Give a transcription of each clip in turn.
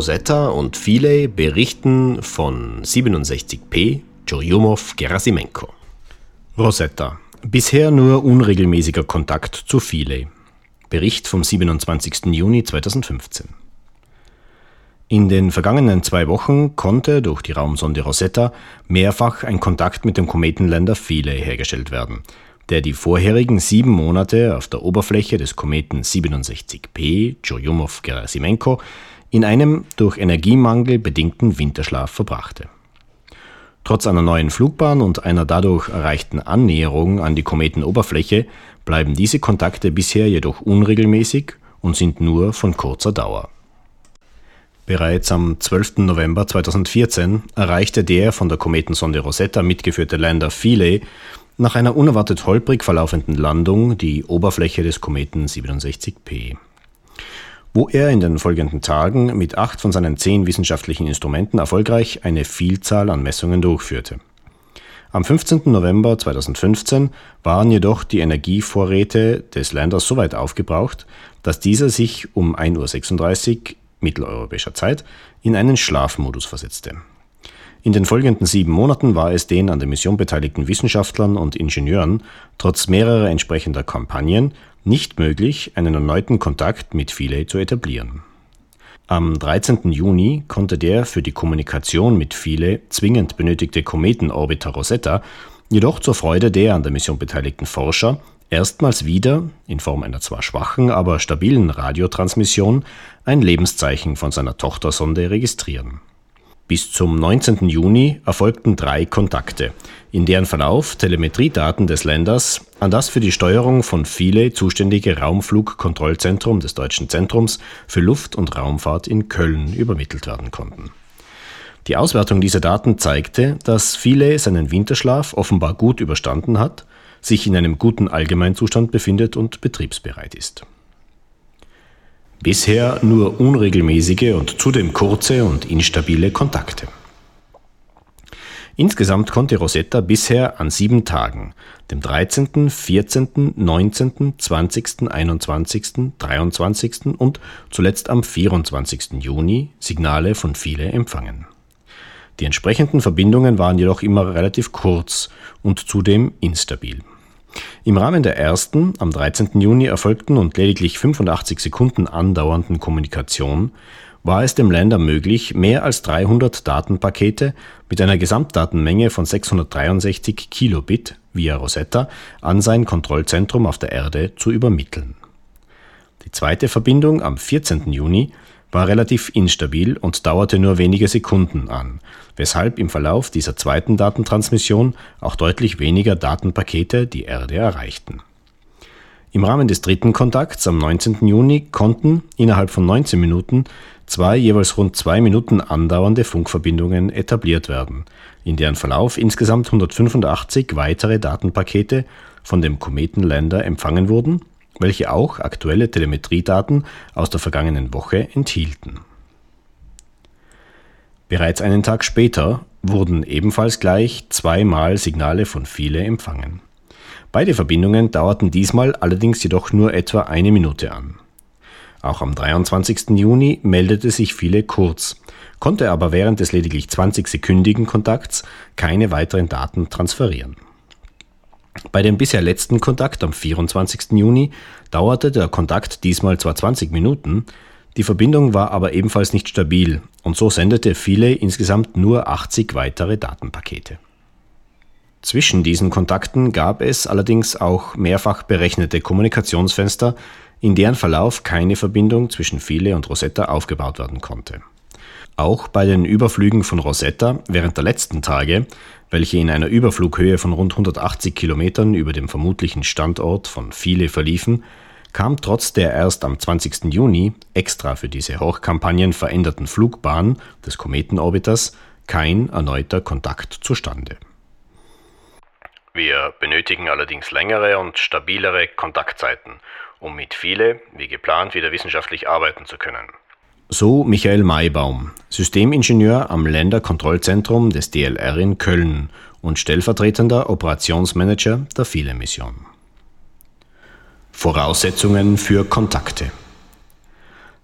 Rosetta und Philae berichten von 67P Churyumov-Gerasimenko. Rosetta. Bisher nur unregelmäßiger Kontakt zu Philae. Bericht vom 27. Juni 2015. In den vergangenen zwei Wochen konnte durch die Raumsonde Rosetta mehrfach ein Kontakt mit dem Kometenländer Philae hergestellt werden, der die vorherigen sieben Monate auf der Oberfläche des Kometen 67P Churyumov-Gerasimenko in einem durch Energiemangel bedingten Winterschlaf verbrachte. Trotz einer neuen Flugbahn und einer dadurch erreichten Annäherung an die Kometenoberfläche bleiben diese Kontakte bisher jedoch unregelmäßig und sind nur von kurzer Dauer. Bereits am 12. November 2014 erreichte der von der Kometensonde Rosetta mitgeführte Lander Philae nach einer unerwartet holprig verlaufenden Landung die Oberfläche des Kometen 67P. Wo er in den folgenden Tagen mit acht von seinen zehn wissenschaftlichen Instrumenten erfolgreich eine Vielzahl an Messungen durchführte. Am 15. November 2015 waren jedoch die Energievorräte des Landers so weit aufgebraucht, dass dieser sich um 1.36 Uhr mitteleuropäischer Zeit in einen Schlafmodus versetzte. In den folgenden sieben Monaten war es den an der Mission beteiligten Wissenschaftlern und Ingenieuren trotz mehrerer entsprechender Kampagnen nicht möglich, einen erneuten Kontakt mit Philae zu etablieren. Am 13. Juni konnte der für die Kommunikation mit Philae zwingend benötigte Kometenorbiter Rosetta jedoch zur Freude der an der Mission beteiligten Forscher erstmals wieder, in Form einer zwar schwachen, aber stabilen Radiotransmission, ein Lebenszeichen von seiner Tochtersonde registrieren. Bis zum 19. Juni erfolgten drei Kontakte, in deren Verlauf Telemetriedaten des Länders an das für die Steuerung von Philae zuständige Raumflugkontrollzentrum des Deutschen Zentrums für Luft- und Raumfahrt in Köln übermittelt werden konnten. Die Auswertung dieser Daten zeigte, dass Philae seinen Winterschlaf offenbar gut überstanden hat sich in einem guten Allgemeinzustand befindet und betriebsbereit ist. Bisher nur unregelmäßige und zudem kurze und instabile Kontakte. Insgesamt konnte Rosetta bisher an sieben Tagen, dem 13., 14., 19., 20., 21., 23. und zuletzt am 24. Juni Signale von Philae empfangen. Die entsprechenden Verbindungen waren jedoch immer relativ kurz und zudem instabil. Im Rahmen der ersten, am 13. Juni erfolgten und lediglich 85 Sekunden andauernden Kommunikation war es dem Lander möglich, mehr als 300 Datenpakete mit einer Gesamtdatenmenge von 663 Kilobit via Rosetta an sein Kontrollzentrum auf der Erde zu übermitteln. Die zweite Verbindung am 14. Juni war relativ instabil und dauerte nur wenige Sekunden an, weshalb im Verlauf dieser zweiten Datentransmission auch deutlich weniger Datenpakete die Erde erreichten. Im Rahmen des dritten Kontakts am 19. Juni konnten innerhalb von 19 Minuten zwei jeweils rund zwei Minuten andauernde Funkverbindungen etabliert werden, in deren Verlauf insgesamt 185 weitere Datenpakete von dem Kometenländer empfangen wurden welche auch aktuelle Telemetriedaten aus der vergangenen Woche enthielten. Bereits einen Tag später wurden ebenfalls gleich zweimal Signale von Philae empfangen. Beide Verbindungen dauerten diesmal allerdings jedoch nur etwa eine Minute an. Auch am 23. Juni meldete sich Philae kurz, konnte aber während des lediglich 20-sekündigen Kontakts keine weiteren Daten transferieren. Bei dem bisher letzten Kontakt am 24. Juni dauerte der Kontakt diesmal zwar 20 Minuten, die Verbindung war aber ebenfalls nicht stabil und so sendete Philae insgesamt nur 80 weitere Datenpakete. Zwischen diesen Kontakten gab es allerdings auch mehrfach berechnete Kommunikationsfenster, in deren Verlauf keine Verbindung zwischen Philae und Rosetta aufgebaut werden konnte. Auch bei den Überflügen von Rosetta während der letzten Tage welche in einer Überflughöhe von rund 180 Kilometern über dem vermutlichen Standort von Philae verliefen, kam trotz der erst am 20. Juni extra für diese Hochkampagnen veränderten Flugbahn des Kometenorbiters kein erneuter Kontakt zustande. Wir benötigen allerdings längere und stabilere Kontaktzeiten, um mit Philae wie geplant wieder wissenschaftlich arbeiten zu können. So Michael Maybaum, Systemingenieur am Länderkontrollzentrum des DLR in Köln und stellvertretender Operationsmanager der Philae-Mission. Voraussetzungen für Kontakte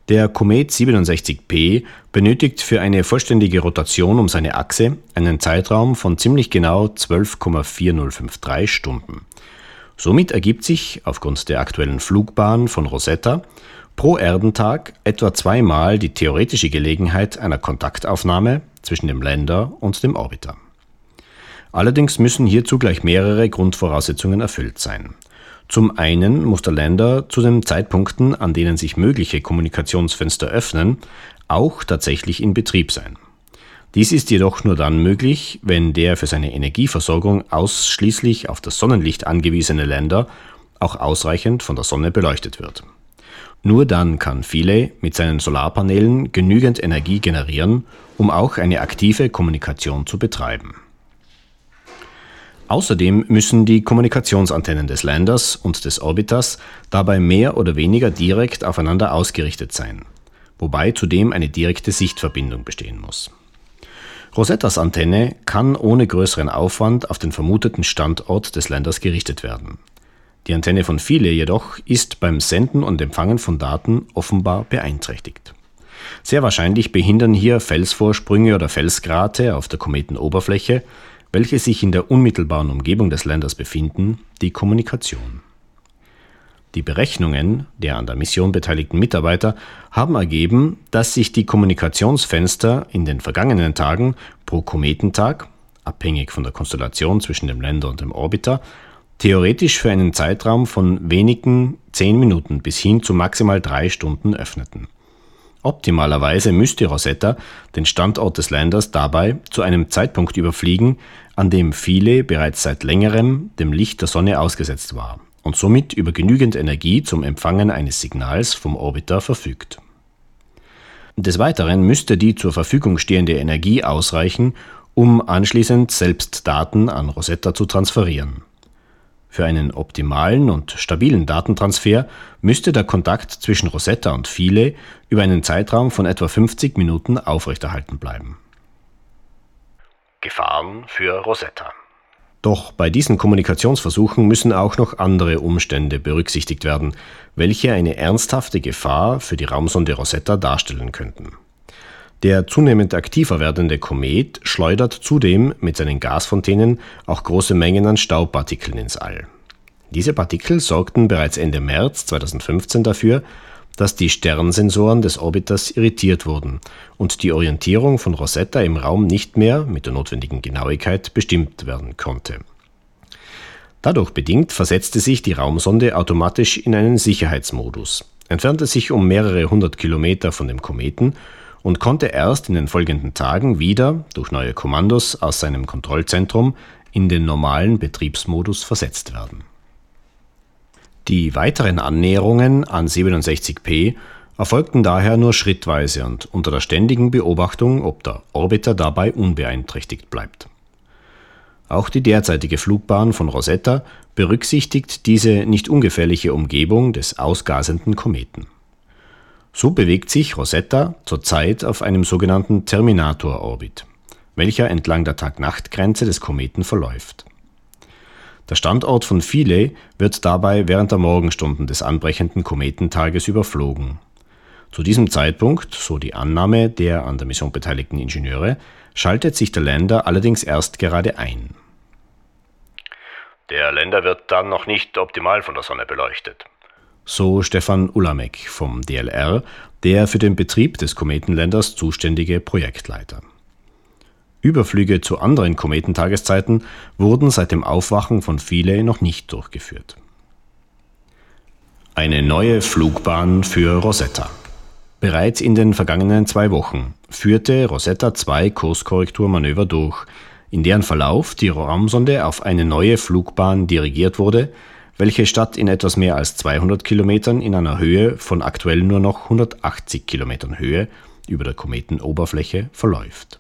Der Komet 67P benötigt für eine vollständige Rotation um seine Achse einen Zeitraum von ziemlich genau 12,4053 Stunden. Somit ergibt sich aufgrund der aktuellen Flugbahn von Rosetta pro Erdentag etwa zweimal die theoretische Gelegenheit einer Kontaktaufnahme zwischen dem Länder und dem Orbiter. Allerdings müssen hierzu gleich mehrere Grundvoraussetzungen erfüllt sein. Zum einen muss der Länder zu den Zeitpunkten, an denen sich mögliche Kommunikationsfenster öffnen, auch tatsächlich in Betrieb sein. Dies ist jedoch nur dann möglich, wenn der für seine Energieversorgung ausschließlich auf das Sonnenlicht angewiesene Länder auch ausreichend von der Sonne beleuchtet wird. Nur dann kann Philae mit seinen Solarpanelen genügend Energie generieren, um auch eine aktive Kommunikation zu betreiben. Außerdem müssen die Kommunikationsantennen des Landers und des Orbiters dabei mehr oder weniger direkt aufeinander ausgerichtet sein, wobei zudem eine direkte Sichtverbindung bestehen muss. Rosettas Antenne kann ohne größeren Aufwand auf den vermuteten Standort des Landers gerichtet werden. Die Antenne von Philae jedoch ist beim Senden und Empfangen von Daten offenbar beeinträchtigt. Sehr wahrscheinlich behindern hier Felsvorsprünge oder Felsgrate auf der Kometenoberfläche welche sich in der unmittelbaren Umgebung des Landers befinden, die Kommunikation. Die Berechnungen der an der Mission beteiligten Mitarbeiter haben ergeben, dass sich die Kommunikationsfenster in den vergangenen Tagen pro Kometentag, abhängig von der Konstellation zwischen dem Länder und dem Orbiter, theoretisch für einen Zeitraum von wenigen zehn Minuten bis hin zu maximal drei Stunden öffneten. Optimalerweise müsste Rosetta den Standort des Landers dabei zu einem Zeitpunkt überfliegen, an dem Philae bereits seit längerem dem Licht der Sonne ausgesetzt war und somit über genügend Energie zum Empfangen eines Signals vom Orbiter verfügt. Des Weiteren müsste die zur Verfügung stehende Energie ausreichen, um anschließend selbst Daten an Rosetta zu transferieren. Für einen optimalen und stabilen Datentransfer müsste der Kontakt zwischen Rosetta und Philae über einen Zeitraum von etwa 50 Minuten aufrechterhalten bleiben. Gefahren für Rosetta. Doch bei diesen Kommunikationsversuchen müssen auch noch andere Umstände berücksichtigt werden, welche eine ernsthafte Gefahr für die Raumsonde Rosetta darstellen könnten. Der zunehmend aktiver werdende Komet schleudert zudem mit seinen Gasfontänen auch große Mengen an Staubpartikeln ins All. Diese Partikel sorgten bereits Ende März 2015 dafür, dass die Sternsensoren des Orbiters irritiert wurden und die Orientierung von Rosetta im Raum nicht mehr mit der notwendigen Genauigkeit bestimmt werden konnte. Dadurch bedingt versetzte sich die Raumsonde automatisch in einen Sicherheitsmodus, entfernte sich um mehrere hundert Kilometer von dem Kometen und konnte erst in den folgenden Tagen wieder durch neue Kommandos aus seinem Kontrollzentrum in den normalen Betriebsmodus versetzt werden. Die weiteren Annäherungen an 67P erfolgten daher nur schrittweise und unter der ständigen Beobachtung, ob der Orbiter dabei unbeeinträchtigt bleibt. Auch die derzeitige Flugbahn von Rosetta berücksichtigt diese nicht ungefährliche Umgebung des ausgasenden Kometen. So bewegt sich Rosetta zurzeit auf einem sogenannten Terminator-Orbit, welcher entlang der Tag-Nacht-Grenze des Kometen verläuft. Der Standort von Philae wird dabei während der Morgenstunden des anbrechenden Kometentages überflogen. Zu diesem Zeitpunkt, so die Annahme der an der Mission beteiligten Ingenieure, schaltet sich der Länder allerdings erst gerade ein. Der Länder wird dann noch nicht optimal von der Sonne beleuchtet so Stefan Ulamek vom DLR, der für den Betrieb des Kometenländers zuständige Projektleiter. Überflüge zu anderen Kometentageszeiten wurden seit dem Aufwachen von Philae noch nicht durchgeführt. Eine neue Flugbahn für Rosetta. Bereits in den vergangenen zwei Wochen führte Rosetta zwei Kurskorrekturmanöver durch, in deren Verlauf die Raumsonde auf eine neue Flugbahn dirigiert wurde, welche Stadt in etwas mehr als 200 Kilometern in einer Höhe von aktuell nur noch 180 Kilometern Höhe über der Kometenoberfläche verläuft.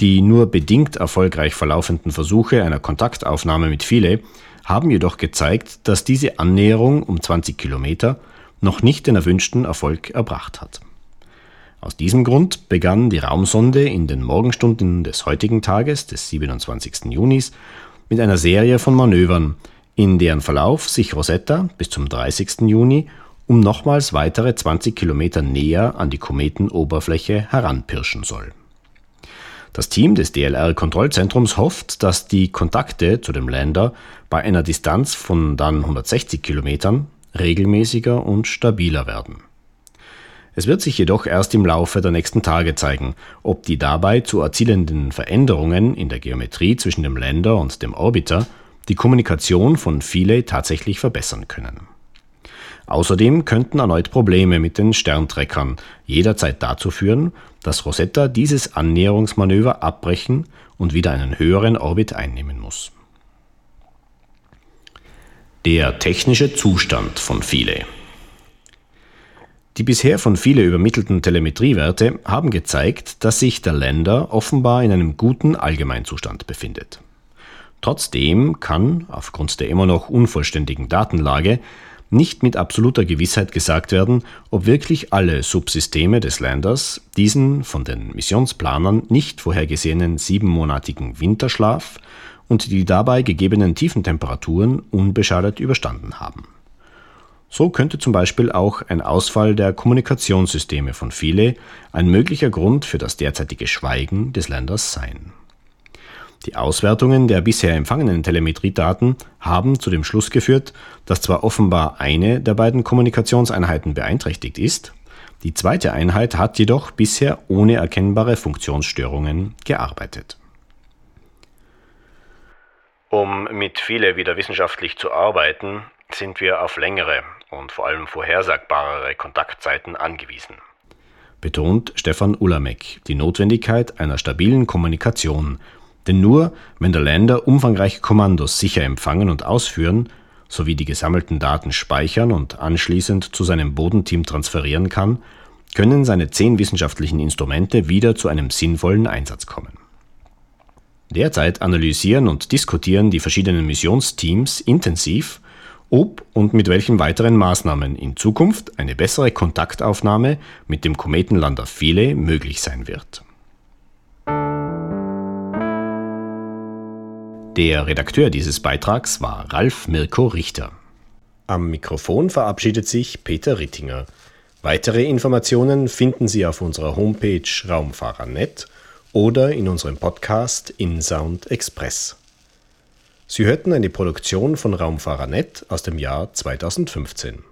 Die nur bedingt erfolgreich verlaufenden Versuche einer Kontaktaufnahme mit Philae haben jedoch gezeigt, dass diese Annäherung um 20 Kilometer noch nicht den erwünschten Erfolg erbracht hat. Aus diesem Grund begann die Raumsonde in den Morgenstunden des heutigen Tages, des 27. Junis, mit einer Serie von Manövern, in deren Verlauf sich Rosetta bis zum 30. Juni um nochmals weitere 20 Kilometer näher an die Kometenoberfläche heranpirschen soll. Das Team des DLR-Kontrollzentrums hofft, dass die Kontakte zu dem Lander bei einer Distanz von dann 160 Kilometern regelmäßiger und stabiler werden. Es wird sich jedoch erst im Laufe der nächsten Tage zeigen, ob die dabei zu erzielenden Veränderungen in der Geometrie zwischen dem Lander und dem Orbiter die Kommunikation von Philae tatsächlich verbessern können. Außerdem könnten erneut Probleme mit den Sterntreckern jederzeit dazu führen, dass Rosetta dieses Annäherungsmanöver abbrechen und wieder einen höheren Orbit einnehmen muss. Der technische Zustand von Philae die bisher von Philae übermittelten Telemetriewerte haben gezeigt, dass sich der Lander offenbar in einem guten Allgemeinzustand befindet. Trotzdem kann, aufgrund der immer noch unvollständigen Datenlage, nicht mit absoluter Gewissheit gesagt werden, ob wirklich alle Subsysteme des Landers diesen von den Missionsplanern nicht vorhergesehenen siebenmonatigen Winterschlaf und die dabei gegebenen tiefen Temperaturen unbeschadet überstanden haben. So könnte zum Beispiel auch ein Ausfall der Kommunikationssysteme von Philae ein möglicher Grund für das derzeitige Schweigen des Landers sein. Die Auswertungen der bisher empfangenen Telemetriedaten haben zu dem Schluss geführt, dass zwar offenbar eine der beiden Kommunikationseinheiten beeinträchtigt ist, die zweite Einheit hat jedoch bisher ohne erkennbare Funktionsstörungen gearbeitet. Um mit viele wieder wissenschaftlich zu arbeiten, sind wir auf längere und vor allem vorhersagbarere Kontaktzeiten angewiesen. Betont Stefan Ulamek die Notwendigkeit einer stabilen Kommunikation denn nur wenn der Länder umfangreiche Kommandos sicher empfangen und ausführen, sowie die gesammelten Daten speichern und anschließend zu seinem Bodenteam transferieren kann, können seine zehn wissenschaftlichen Instrumente wieder zu einem sinnvollen Einsatz kommen. Derzeit analysieren und diskutieren die verschiedenen Missionsteams intensiv, ob und mit welchen weiteren Maßnahmen in Zukunft eine bessere Kontaktaufnahme mit dem Kometenlander Philae möglich sein wird. Der Redakteur dieses Beitrags war Ralf Mirko Richter. Am Mikrofon verabschiedet sich Peter Rittinger. Weitere Informationen finden Sie auf unserer Homepage Raumfahrer.net oder in unserem Podcast InSound Express. Sie hörten eine Produktion von Raumfahrer.net aus dem Jahr 2015.